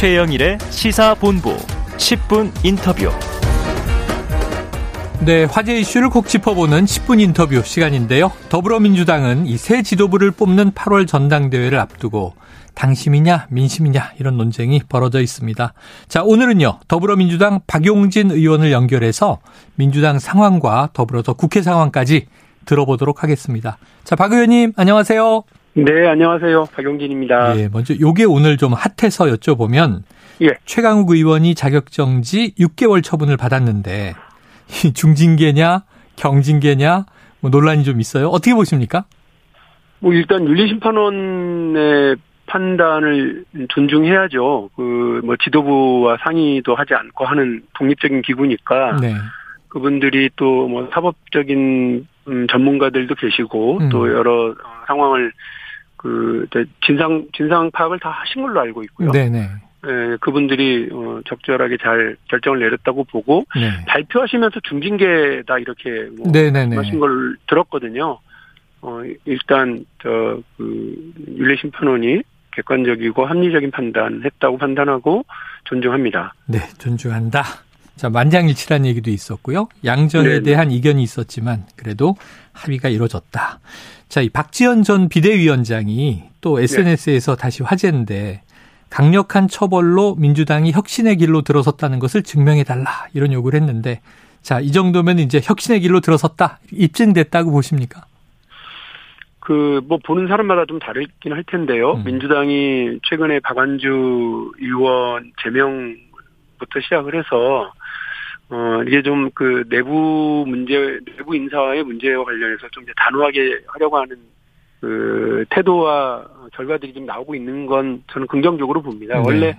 최영일의 시사본부 10분 인터뷰. 네, 화제 이슈를 콕 짚어보는 10분 인터뷰 시간인데요. 더불어민주당은 이 새 지도부를 뽑는 8월 전당대회를 앞두고 당심이냐 민심이냐 이런 논쟁이 벌어져 있습니다. 자, 오늘은요. 더불어민주당 박용진 의원을 연결해서 민주당 상황과 더불어서 국회 상황까지 들어보도록 하겠습니다. 자, 박 의원님 안녕하세요. 네, 안녕하세요. 박용진입니다. 예, 먼저 요게 오늘 좀 핫해서 여쭤보면 예. 최강욱 의원이 자격정지 6개월 처분을 받았는데 중징계냐 경징계냐 뭐 논란이 좀 있어요. 어떻게 보십니까? 뭐 일단 윤리심판원의 판단을 존중해야죠. 그 뭐 지도부와 상의도 하지 않고 하는 독립적인 기구니까 네. 그분들이 또 뭐 사법적인 음, 전문가들도 계시고 음. 또 여러 상황을 그 진상 진상 파악을 다 하신 걸로 알고 있고요. 네네. 예, 그분들이 어, 적절하게 잘 결정을 내렸다고 보고 네. 발표하시면서 중징계다 이렇게 뭐 말씀하신 걸 들었거든요. 어, 일단 저그 윤리 심판원이 객관적이고 합리적인 판단했다고 판단하고 존중합니다. 네, 존중한다. 자, 만장일치란 얘기도 있었고요. 양전에 네 대한 이견이 있었지만 그래도 합의가 이루어졌다. 자, 이 박지원 전 비대위원장이 또 SNS에서 네. 다시 화제인데 강력한 처벌로 민주당이 혁신의 길로 들어섰다는 것을 증명해 달라 이런 요구를 했는데 자, 이 정도면 이제 혁신의 길로 들어섰다 입증됐다고 보십니까? 그, 뭐, 보는 사람마다 좀 다르긴 할 텐데요. 음. 민주당이 최근에 박완주 의원 제명부터 시작을 해서, 어, 이게 좀 그 내부 문제, 내부 인사의 문제와 관련해서 좀 이제 단호하게 하려고 하는 그 태도와 결과들이 좀 나오고 있는 건 저는 긍정적으로 봅니다. 네. 원래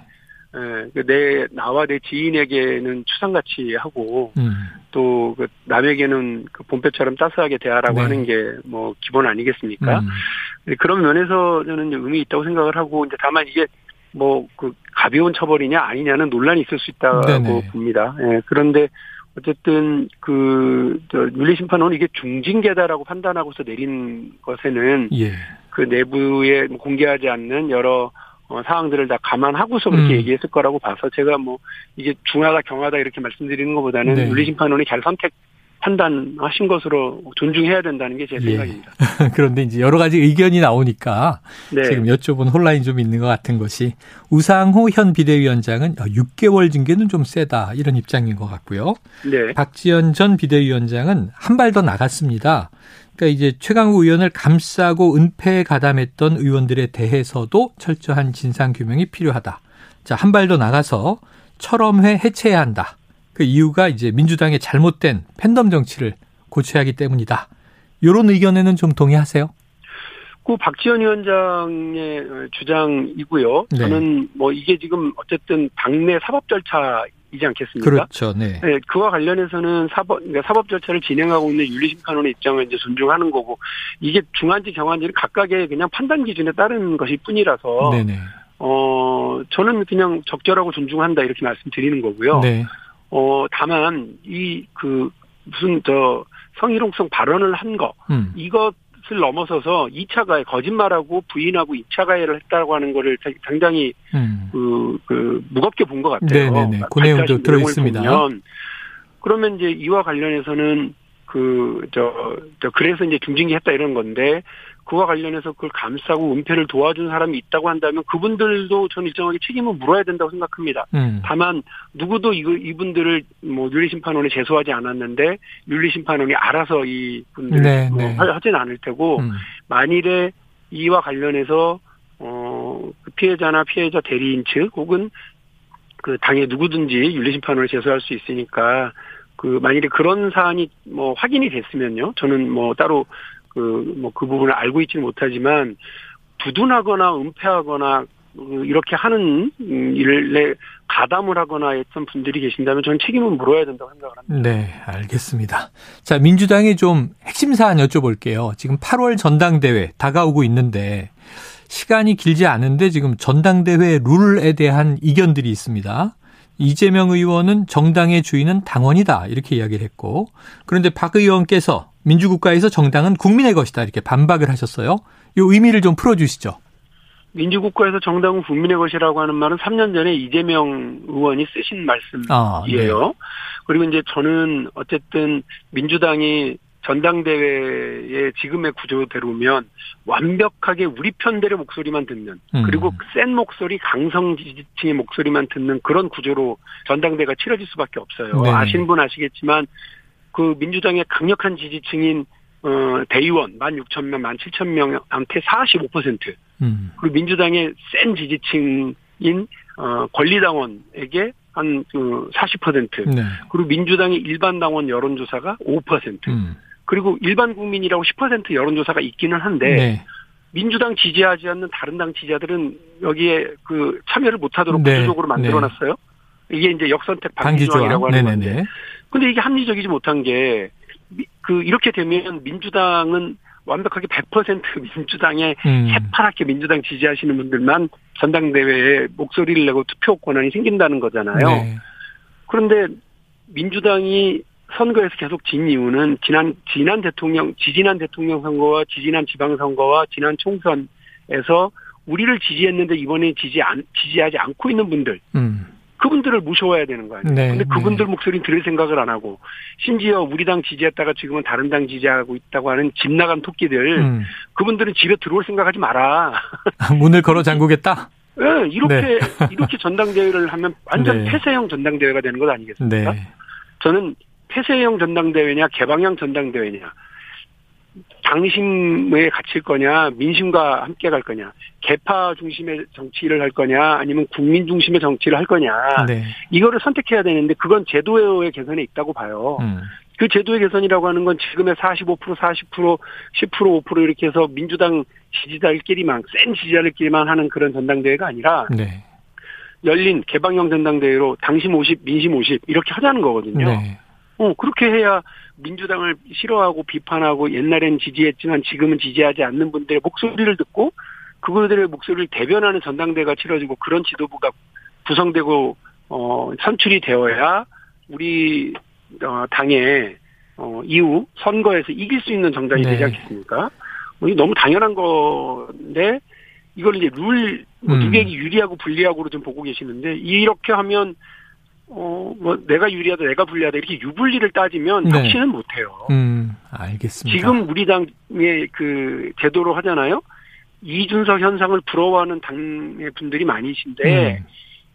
예, 그내 나와 내 지인에게는 추상같이 하고 음. 또 그 남에게는 그 본뼈처럼 따스하게 대하라고 네. 하는 게 뭐 기본 아니겠습니까? 음. 그런 면에서 저는 의미 있다고 생각을 하고 이제 다만 이게 뭐 그 가벼운 처벌이냐 아니냐는 논란이 있을 수 있다고 네네. 봅니다. 예, 그런데 어쨌든 그저 윤리심판원은 이게 중징계다라고 판단하고서 내린 것에는 예. 그 내부에 공개하지 않는 여러 어, 사항들을 다 감안하고서 그렇게 음. 얘기했을 거라고 봐서 제가 뭐 이게 중하다 경하다 이렇게 말씀드리는 것보다는 네. 윤리심판원이 잘 선택 판단하신 것으로 존중해야 된다는 게제 예. 생각입니다. 그런데 이제 여러 가지 의견이 나오니까 네. 지금 여쭤본 혼란이 좀 있는 것 같은 것이 우상호 현 비대위원장은 6개월 징계는 좀 세다 이런 입장인 것 같고요. 네. 박지원 전 비대위원장은 한 발 더 나갔습니다. 그러니까 이제 최강우 의원을 감싸고 은폐에 가담했던 의원들에 대해서도 철저한 진상 규명이 필요하다. 자, 한 발 더 나가서 철험회 해체해야 한다. 그 이유가 이제 민주당의 잘못된 팬덤 정치를 고쳐야 하기 때문이다. 이런 의견에는 좀 동의하세요? 그 박지원 위원장의 주장이고요. 네. 저는 뭐 이게 지금 어쨌든 당내 사법 절차 이지 않겠습니까? 그렇죠. 네. 네 그와 관련해서는 사법 그러니까 사법 절차를 진행하고 있는 윤리심판원의 입장을 이제 존중하는 거고 이게 중한지 경한지는 각각의 그냥 판단 기준에 따른 것일 뿐이라서 네네. 어 저는 그냥 적절하고 존중한다 이렇게 말씀드리는 거고요. 네. 어, 다만, 이, 그, 무슨, 저, 성희롱성 발언을 한 거, 음. 이것을 넘어서서 2차 가해, 거짓말하고 부인하고 2차 가해를 했다고 하는 거를 상당히, 음. 그, 그, 무겁게 본 것 같아요. 네네네. 그 내용도 들어있습니다. 그러면 이제 이와 관련해서는 그, 저, 저, 그래서 이제 중징계 했다 이런 건데, 그와 관련해서 그걸 감싸고 은폐를 도와준 사람이 있다고 한다면 그분들도 저는 일정하게 책임을 물어야 된다고 생각합니다. 음. 다만 누구도 이, 이분들을 뭐 윤리심판원에 제소하지 않았는데 윤리심판원이 알아서 이분들 네, 뭐 네. 하진 않을 테고 음. 만일에 이와 관련해서 어그 피해자나 피해자 대리인 측 혹은 그 당에 누구든지 윤리심판원을 제소할 수 있으니까 그 만일에 그런 사안이 뭐 확인이 됐으면요 저는 뭐 따로 그, 뭐, 그 부분을 알고 있지는 못하지만, 두둔하거나 은폐하거나, 그 이렇게 하는 음, 일에 가담을 하거나 했던 분들이 계신다면 저는 책임은 물어야 된다고 생각을 합니다. 네, 알겠습니다. 자, 민주당이 좀 핵심 사안 여쭤볼게요. 지금 8월 전당대회 다가오고 있는데 시간이 길지 않은데 지금 전당대회 룰에 대한 이견들이 있습니다. 이재명 의원은 정당의 주인은 당원이다 이렇게 이야기를 했고 그런데 박 의원께서 민주국가에서 정당은 국민의 것이다 이렇게 반박을 하셨어요. 이 의미를 좀 풀어주시죠. 민주국가에서 정당은 국민의 것이라고 하는 말은 3년 전에 이재명 의원이 쓰신 말씀이에요. 아, 네. 그리고 이제 저는 어쨌든 민주당이 전당대회의 지금의 구조대로면 완벽하게 우리 편들의 목소리만 듣는 음. 그리고 센 목소리 강성 지지층의 목소리만 듣는 그런 구조로 전당대회가 치러질 수밖에 없어요. 네. 아시는 분 아시겠지만 그 민주당의 강력한 지지층인 어, 대의원 16,000명, 17,000명한테 45%. 음. 그리고 민주당의 센 지지층인 어, 권리당원에게 한 그 40%. 네. 그리고 민주당의 일반 당원 여론조사가 5%. 음. 그리고 일반 국민이라고 10% 여론조사가 있기는 한데 네. 민주당 지지하지 않는 다른 당 지지자들은 여기에 그 참여를 못하도록 네. 구조적으로 만들어놨어요. 네. 이게 이제 역선택 방지조항이라고 하는. 건데. 근데 이게 합리적이지 못한 게 그 이렇게 되면 민주당은 완벽하게 100% 민주당에 음. 새파랗게 민주당 지지하시는 분들만 전당대회에 목소리를 내고 투표 권한이 생긴다는 거잖아요. 네. 그런데 민주당이 선거에서 계속 진 이유는 지난 지난 대통령 지지난 대통령 선거와 지지난 지방 선거와 지난 총선에서 우리를 지지했는데 이번에 지지 안 지지하지 않고 있는 분들 음. 그분들을 모셔와야 되는 거 아니에요. 네, 근데 그분들 네. 목소리 들을 생각을 안 하고 심지어 우리 당 지지했다가 지금은 다른 당 지지하고 있다고 하는 집 나간 토끼들 음. 그분들은 집에 들어올 생각하지 마라. 문을 걸어 잠그겠다. 네, 이렇게 네. 이렇게 전당대회를 하면 완전 네. 폐쇄형 전당대회가 되는 것 아니겠습니까? 네. 저는 폐쇄형 전당대회냐 개방형 전당대회냐 당심에 갇힐 거냐 민심과 함께 갈 거냐 개파 중심의 정치를 할 거냐 아니면 국민 중심의 정치를 할 거냐 네. 이거를 선택해야 되는데 그건 제도의 개선에 있다고 봐요. 음. 그 제도의 개선이라고 하는 건 지금의 45% 40% 10% 5% 이렇게 해서 민주당 지지자들끼리만 센 지지자들끼리만 하는 그런 전당대회가 아니라 네. 열린 개방형 전당대회로 당심 50 민심 50 이렇게 하자는 거거든요. 네. 어, 그렇게 해야 민주당을 싫어하고 비판하고 옛날엔 지지했지만 지금은 지지하지 않는 분들의 목소리를 듣고 그분들의 목소리를 대변하는 전당대가 치러지고 그런 지도부가 구성되고 어 선출이 되어야 우리 어 당의 어 이후 선거에서 이길 수 있는 정당이 네. 되지 않겠습니까? 뭐이 너무 당연한 건데 이걸 이제 룰 뭐, 음. 누객이 유리하고 불리하고로 좀 보고 계시는데 이렇게 하면 어, 뭐, 내가 유리하다, 내가 불리하다, 이렇게 유불리를 따지면 네. 혁신은 못해요. 음, 알겠습니다. 지금 우리 당의 그 제도로 하잖아요? 이준석 현상을 부러워하는 당의 분들이 많으신데, 음.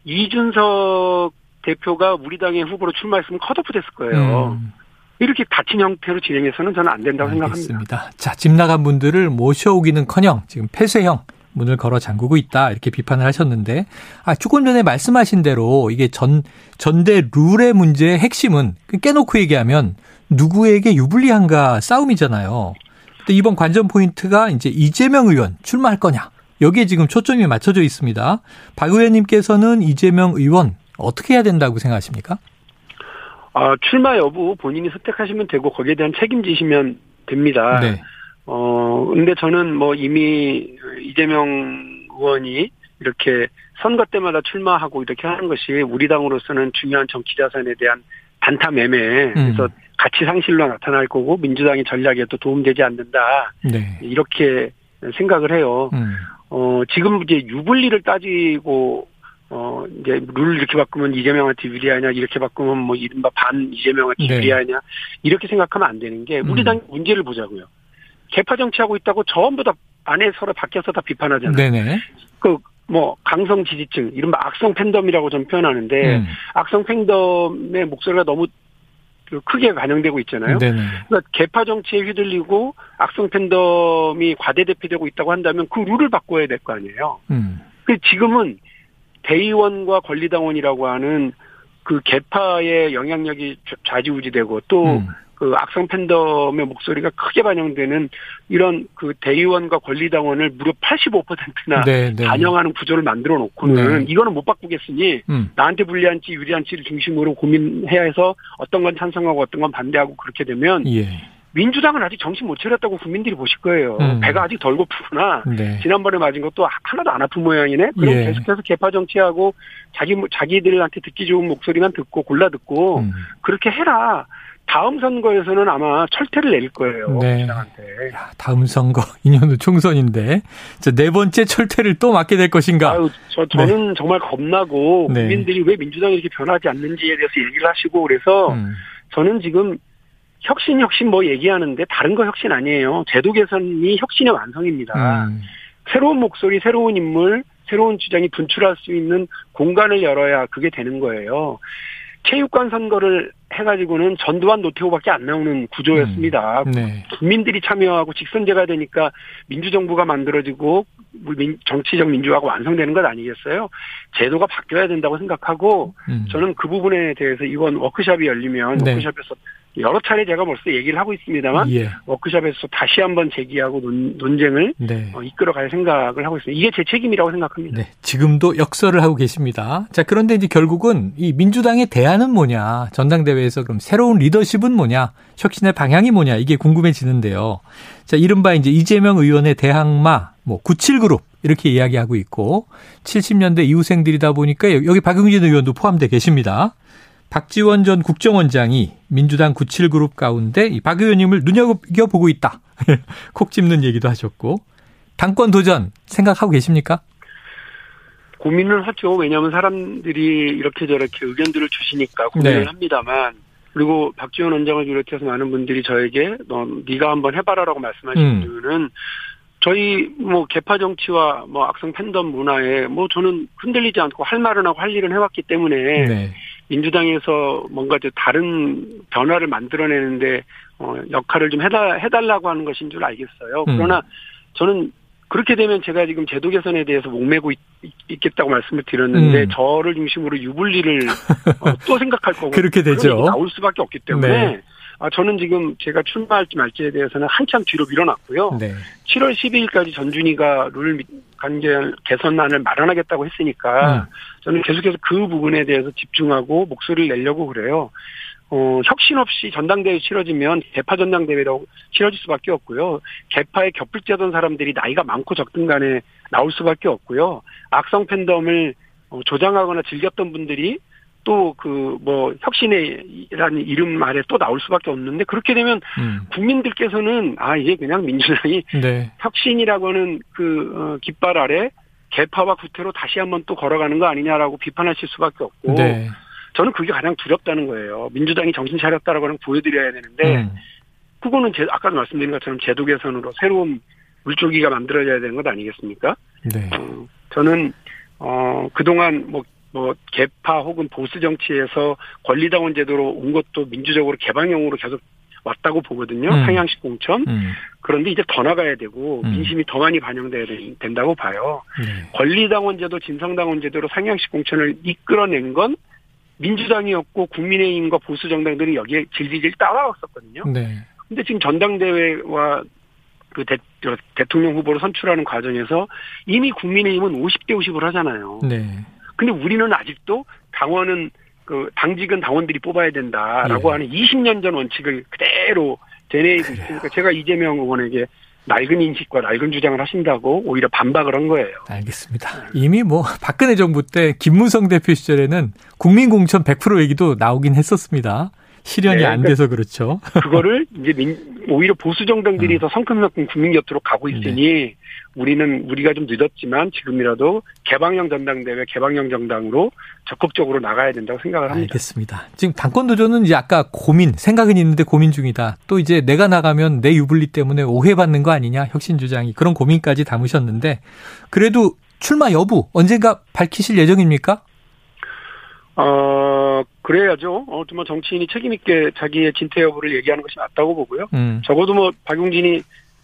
이준석 대표가 우리 당의 후보로 출마했으면 컷오프 됐을 거예요. 음. 이렇게 닫힌 형태로 진행해서는 저는 안 된다고 알겠습니다. 생각합니다. 자, 집 나간 분들을 모셔오기는 커녕 지금 폐쇄형 문을 걸어 잠그고 있다 이렇게 비판을 하셨는데 아 조금 전에 말씀하신 대로 이게 전 전대 룰의 문제의 핵심은 그 깨놓고 얘기하면 누구에게 유불리한가 싸움이잖아요. 또 이번 관전 포인트가 이제 이재명 의원 출마할 거냐 여기에 지금 초점이 맞춰져 있습니다. 박 의원님께서는 이재명 의원 어떻게 해야 된다고 생각하십니까? 아, 출마 여부 본인이 선택하시면 되고 거기에 대한 책임지시면 됩니다. 네. 어, 근데 저는 뭐 이미 이재명 의원이 이렇게 선거 때마다 출마하고 이렇게 하는 것이 우리 당으로서는 중요한 정치 자산에 대한 단타 매매, 그래서 음. 가치 상실로 나타날 거고 민주당의 전략에도 도움되지 않는다. 네. 이렇게 생각을 해요. 음. 어, 지금 이제 유불리를 따지고 어, 이제 룰을 이렇게 바꾸면 이재명한테 유리하냐, 이렇게 바꾸면 뭐 이른바 반 이재명한테 네. 유리하냐, 이렇게 생각하면 안 되는 게 우리 음. 당 문제를 보자고요. 개파 정치하고 있다고 전부 다 안에 서로 밖에서 다 비판하잖아요. 네네. 그, 뭐, 강성 지지층, 이른바 악성 팬덤이라고 좀 표현하는데, 음. 악성 팬덤의 목소리가 너무 그 크게 반영되고 있잖아요. 네네. 그러니까 개파 정치에 휘둘리고 악성 팬덤이 과대대표되고 있다고 한다면 그 룰을 바꿔야 될 거 아니에요. 음. 그 지금은 대의원과 권리당원이라고 하는 그 개파의 영향력이 좌지우지되고 또 음. 그 악성 팬덤의 목소리가 크게 반영되는 이런 그 대의원과 권리당원을 무려 85%나 네, 네. 반영하는 구조를 만들어 놓고는 네. 이거는 못 바꾸겠으니 음. 나한테 불리한지 유리한지를 중심으로 고민해야 해서 어떤 건 찬성하고 어떤 건 반대하고 그렇게 되면 예. 민주당은 아직 정신 못 차렸다고 국민들이 보실 거예요. 음. 배가 아직 덜 고프구나. 네. 지난번에 맞은 것도 하나도 안 아픈 모양이네. 그럼 예. 계속해서 개파 정치하고 자기 자기들한테 듣기 좋은 목소리만 듣고 골라 듣고 음. 그렇게 해라. 다음 선거에서는 아마 철퇴를 내릴 거예요. 네. 민주당한테. 야, 다음 선거 2년 후 총선인데 네 번째 철퇴를 또 맞게 될 것인가? 아유, 저 저는 네. 정말 겁나고 네. 국민들이 왜 민주당이 이렇게 변하지 않는지에 대해서 얘기를 하시고 그래서 음. 저는 지금 혁신 혁신 뭐 얘기하는데 다른 거 혁신 아니에요. 제도 개선이 혁신의 완성입니다. 음. 새로운 목소리, 새로운 인물, 새로운 주장이 분출할 수 있는 공간을 열어야 그게 되는 거예요. 체육관 선거를 해가지고는 전두환 노태우밖에 안 나오는 구조였습니다. 음, 네. 국민들이 참여하고 직선제가 되니까 민주정부가 만들어지고 정치적 민주화가 완성되는 것 아니겠어요? 제도가 바뀌어야 된다고 생각하고 음. 저는 그 부분에 대해서 이번 워크샵이 열리면 네. 워크샵에서 여러 차례 제가 벌써 얘기를 하고 있습니다만 예. 워크숍에서 다시 한번 제기하고 논, 논쟁을 네. 어, 이끌어갈 생각을 하고 있습니다. 이게 제 책임이라고 생각합니다. 네. 지금도 역설을 하고 계십니다. 자 그런데 이제 결국은 이 민주당의 대안은 뭐냐 전당대회에서 그럼 새로운 리더십은 뭐냐 혁신의 방향이 뭐냐 이게 궁금해지는데요. 자 이른바 이제 이재명 의원의 대항마 뭐 97그룹 이렇게 이야기하고 있고 70년대 이후생들이다 보니까 여기 박용진 의원도 포함되어 계십니다. 박지원 전 국정원장이 민주당 97그룹 가운데 박 의원님을 눈여겨보고 있다. 콕 집는 얘기도 하셨고 당권 도전 생각하고 계십니까? 고민을 하죠. 왜냐하면 사람들이 이렇게 저렇게 의견들을 주시니까 고민을 네. 합니다만 그리고 박지원 원장을 비롯해서 많은 분들이 저에게 너 네가 한번 해봐라라고 말씀하신 음. 이유는 저희 뭐 개파 정치와 뭐 악성 팬덤 문화에 뭐 저는 흔들리지 않고 할 말은 하고 할 일은 해왔기 때문에 네. 민주당에서 뭔가 좀 다른 변화를 만들어내는데 어, 역할을 좀 해달, 해달라고 하는 것인 줄 알겠어요. 음. 그러나 저는 그렇게 되면 제가 지금 제도 개선에 대해서 목매고 있, 겠다고 말씀을 드렸는데 음. 저를 중심으로 유불리를 어, 또 생각할 거고 그렇게 되죠. 나올 수밖에 없기 때문에 네. 아, 저는 지금 제가 출마할지 말지에 대해서는 한참 뒤로 밀어놨고요. 네. 7월 12일까지 전준희가 룰 관계 개선안을 마련하겠다고 했으니까 음. 저는 계속해서 그 부분에 대해서 집중하고 목소리를 내려고 그래요. 어, 혁신 없이 전당대회 치러지면 개파 전당대회라고 치러질 수밖에 없고요. 개파에 겹불째던 사람들이 나이가 많고 적든 간에 나올 수밖에 없고요. 악성 팬덤을 어, 조장하거나 즐겼던 분들이 또 그 뭐 혁신이라는 이름 아래 또 나올 수밖에 없는데 그렇게 되면 음. 국민들께서는 아 이게 그냥 민주당이 네. 혁신이라고 하는 그 어, 깃발 아래 개파와 구태로 다시 한번 또 걸어가는 거 아니냐라고 비판하실 수밖에 없고 네. 저는 그게 가장 두렵다는 거예요. 민주당이 정신 차렸다라고 하는 보여드려야 되는데 음. 그거는 제, 아까도 말씀드린 것처럼 제도 개선으로 새로운 물줄기가 만들어져야 되는 것 아니겠습니까? 네. 어, 저는 어 그동안 뭐 뭐 개파 혹은 보수 정치에서 권리당원 제도로 온 것도 민주적으로 개방형으로 계속 왔다고 보거든요. 음. 상향식 공천. 음. 그런데 이제 더 나가야 되고 음. 민심이 더 많이 반영돼야 된다고 봐요. 네. 권리당원 제도, 진성당원 제도로 상향식 공천을 이끌어낸 건 민주당이었고 국민의힘과 보수 정당들이 여기에 질질질 따라왔었거든요. 네. 근데 지금 전당대회와 그 대, 통령 후보를 선출하는 과정에서 이미 국민의힘은 50대 50을 하잖아요. 네. 근데 우리는 아직도 당원은 그 당직은 당원들이 뽑아야 된다라고 예. 하는 20년 전 원칙을 그대로 되뇌이고 있으니까 제가 이재명 의원에게 낡은 인식과 낡은 주장을 하신다고 오히려 반박을 한 거예요. 알겠습니다. 이미 뭐 박근혜 정부 때 김무성 대표 시절에는 국민 공천 100% 얘기도 나오긴 했었습니다. 실현이 네, 안 그러니까 돼서 그렇죠. 그거를 이제 민, 오히려 보수 정당들이 음. 더 성큼성큼 국민 곁으로 가고 있으니 네. 우리는 우리가 좀 늦었지만 지금이라도 개방형 전당대회 개방형 정당으로 적극적으로 나가야 된다고 생각을 합니다. 알겠습니다. 지금 당권 도전은 이제 아까 고민 생각은 있는데 고민 중이다. 또 이제 내가 나가면 내 유불리 때문에 오해받는 거 아니냐 혁신 주장이 그런 고민까지 담으셨는데 그래도 출마 여부 언젠가 밝히실 예정입니까? 어 그래야죠. 어, 뭐 정치인이 책임있게 자기의 진퇴 여부를 얘기하는 것이 맞다고 보고요. 음. 적어도 뭐 박용진이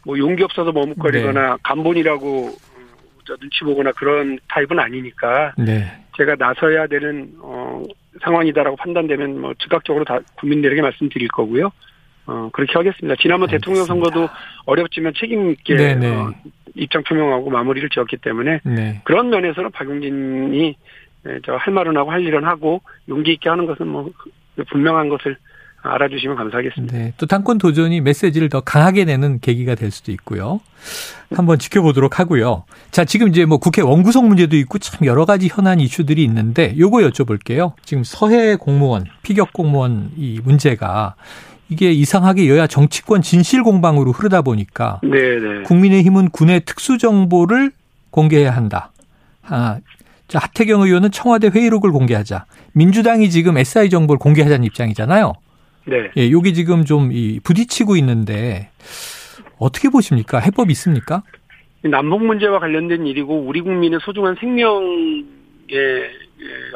뭐 용기 없어서 머뭇거리거나 네. 간본이라고 어, 눈치 보거나 그런 타입은 아니니까 네. 제가 나서야 되는 어, 상황이다라고 판단되면 뭐 즉각적으로 다 국민들에게 말씀드릴 거고요. 어, 그렇게 하겠습니다. 지난번 알겠습니다. 대통령 선거도 어렵지만 책임 있게 네, 네. 어, 입장 표명하고 마무리를 지었기 때문에 네. 그런 면에서는 박용진이 네, 저 할 말은 하고 할 일은 하고 용기 있게 하는 것은 뭐 분명한 것을 알아주시면 감사하겠습니다. 네, 또 당권 도전이 메시지를 더 강하게 내는 계기가 될 수도 있고요. 한번 지켜보도록 하고요. 자, 지금 이제 뭐 국회 원구성 문제도 있고 참 여러 가지 현안 이슈들이 있는데 요거 여쭤볼게요. 지금 서해 공무원, 피격 공무원 이 문제가 이게 이상하게 여야 정치권 진실 공방으로 흐르다 보니까 네네. 네. 국민의힘은 군의 특수 정보를 공개해야 한다. 아, 자, 하태경 의원은 청와대 회의록을 공개하자. 민주당이 지금 SI 정보를 공개하자는 입장이잖아요. 네. 예, 요게 지금 좀 이 부딪히고 있는데 어떻게 보십니까? 해법이 있습니까? 남북 문제와 관련된 일이고 우리 국민의 소중한 생명에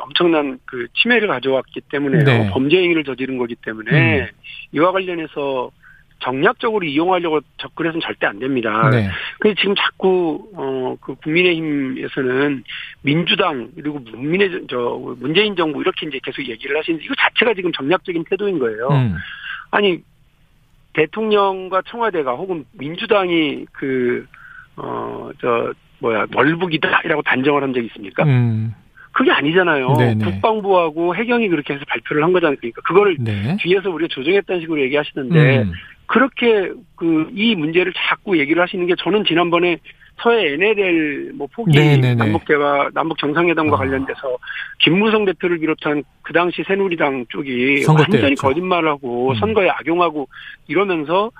엄청난 그 침해를 가져왔기 때문에 네. 범죄 행위를 저지른 거기 때문에 음. 이와 관련해서 정략적으로 이용하려고 접근해서는 절대 안 됩니다. 네. 근데 지금 자꾸 어그 국민의힘에서는 민주당 그리고 국민의 저 문재인 정부 이렇게 이제 계속 얘기를 하시는데 이거 자체가 지금 정략적인 태도인 거예요. 음. 아니 대통령과 청와대가 혹은 민주당이 그 어 저 뭐야 월북이다라고 단정을 한 적이 있습니까? 음. 그게 아니잖아요. 네네. 국방부하고 해경이 그렇게 해서 발표를 한 거잖아요. 그러니까 그거를 네. 뒤에서 우리가 조정했다는 식으로 얘기하시는데 음. 그렇게 그 이 문제를 자꾸 얘기를 하시는 게 저는 지난번에 서해 NLL 뭐 포기 네네네. 남북 대화 남북 정상회담과 아. 관련돼서 김무성 대표를 비롯한 그 당시 새누리당 쪽이 완전히 거짓말하고 음. 선거에 악용하고 이러면서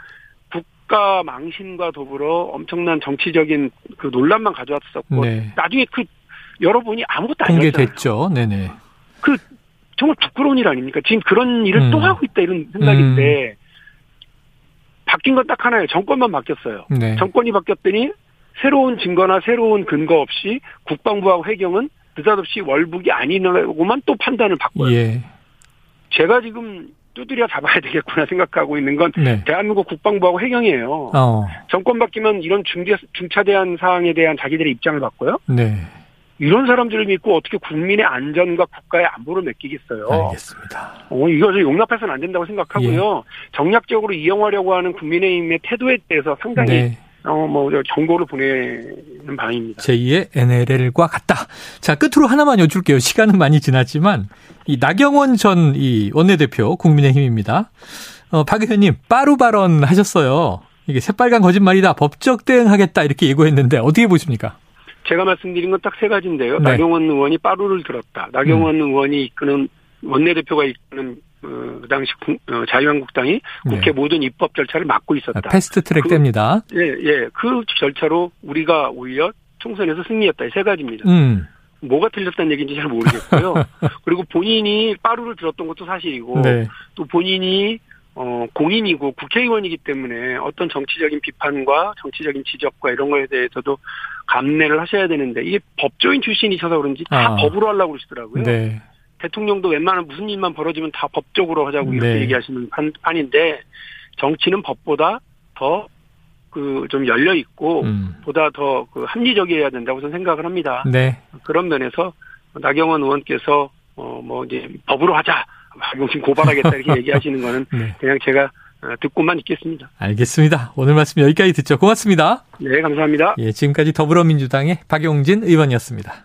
국가 망신과 더불어 엄청난 정치적인 그 논란만 가져왔었고 네. 나중에 그 여러분이 아무것도 안 공개됐죠. 네네. 그 정말 부끄러운 일 아닙니까? 지금 그런 일을 음. 또 하고 있다 이런 생각인데 음. 바뀐 건 딱 하나예요. 정권만 바뀌었어요. 네. 정권이 바뀌었더니 새로운 증거나 새로운 근거 없이 국방부하고 해경은 느닷없이 월북이 아니라고만 또 판단을 바꿔요. 예. 제가 지금 두드려 잡아야 되겠구나 생각하고 있는 건 네. 대한민국 국방부하고 해경이에요. 어. 정권 바뀌면 이런 중대, 중차대한 사항에 대한 자기들의 입장을 바꿔요. 네. 이런 사람들을 믿고 어떻게 국민의 안전과 국가의 안보를 맡기겠어요. 알겠습니다. 어, 이것을 용납해서는 안 된다고 생각하고요. 예. 정략적으로 이용하려고 하는 국민의힘의 태도에 대해서 상당히 네. 어, 뭐, 경고를 보내는 바입니다. 제2의 NLL과 같다. 자, 끝으로 하나만 여쭐게요. 시간은 많이 지났지만, 이 나경원 전 이 원내대표 국민의힘입니다. 어, 박 의원님, 빠루 발언 하셨어요. 이게 새빨간 거짓말이다. 법적 대응하겠다. 이렇게 예고했는데, 어떻게 보십니까? 제가 말씀드린 건 딱 세 가지인데요. 네. 나경원 의원이 빠루를 들었다. 나경원 음. 의원이 이끄는 원내대표가 이끄는 어, 그 당시 어, 자유한국당이 국회 네. 모든 입법 절차를 막고 있었다. 아, 패스트 트랙 그, 됩니다. 예, 예. 그 절차로 우리가 오히려 총선에서 승리했다. 세 가지입니다. 음. 뭐가 틀렸다는 얘기인지 잘 모르겠고요. 그리고 본인이 빠루를 들었던 것도 사실이고 네. 또 본인이 어, 공인이고 국회의원이기 때문에 어떤 정치적인 비판과 정치적인 지적과 이런 거에 대해서도 감내를 하셔야 되는데 이게 법조인 출신이셔서 그런지 다 아. 법으로 하려고 그러시더라고요. 네. 대통령도 웬만한 무슨 일만 벌어지면 다 법적으로 하자고 이렇게 네. 얘기하시는 판, 판인데 정치는 법보다 더 그 좀 열려 있고 음. 보다 더 그 합리적이어야 된다고 저는 생각을 합니다. 네. 그런 면에서 나경원 의원께서 어뭐 이제 법으로 하자 박용신 고발하겠다 이렇게 얘기하시는 거는 네. 그냥 제가 어, 듣고만 있겠습니다. 알겠습니다. 오늘 말씀 여기까지 듣죠. 고맙습니다. 네, 감사합니다. 예, 지금까지 더불어민주당의 박용진 의원이었습니다.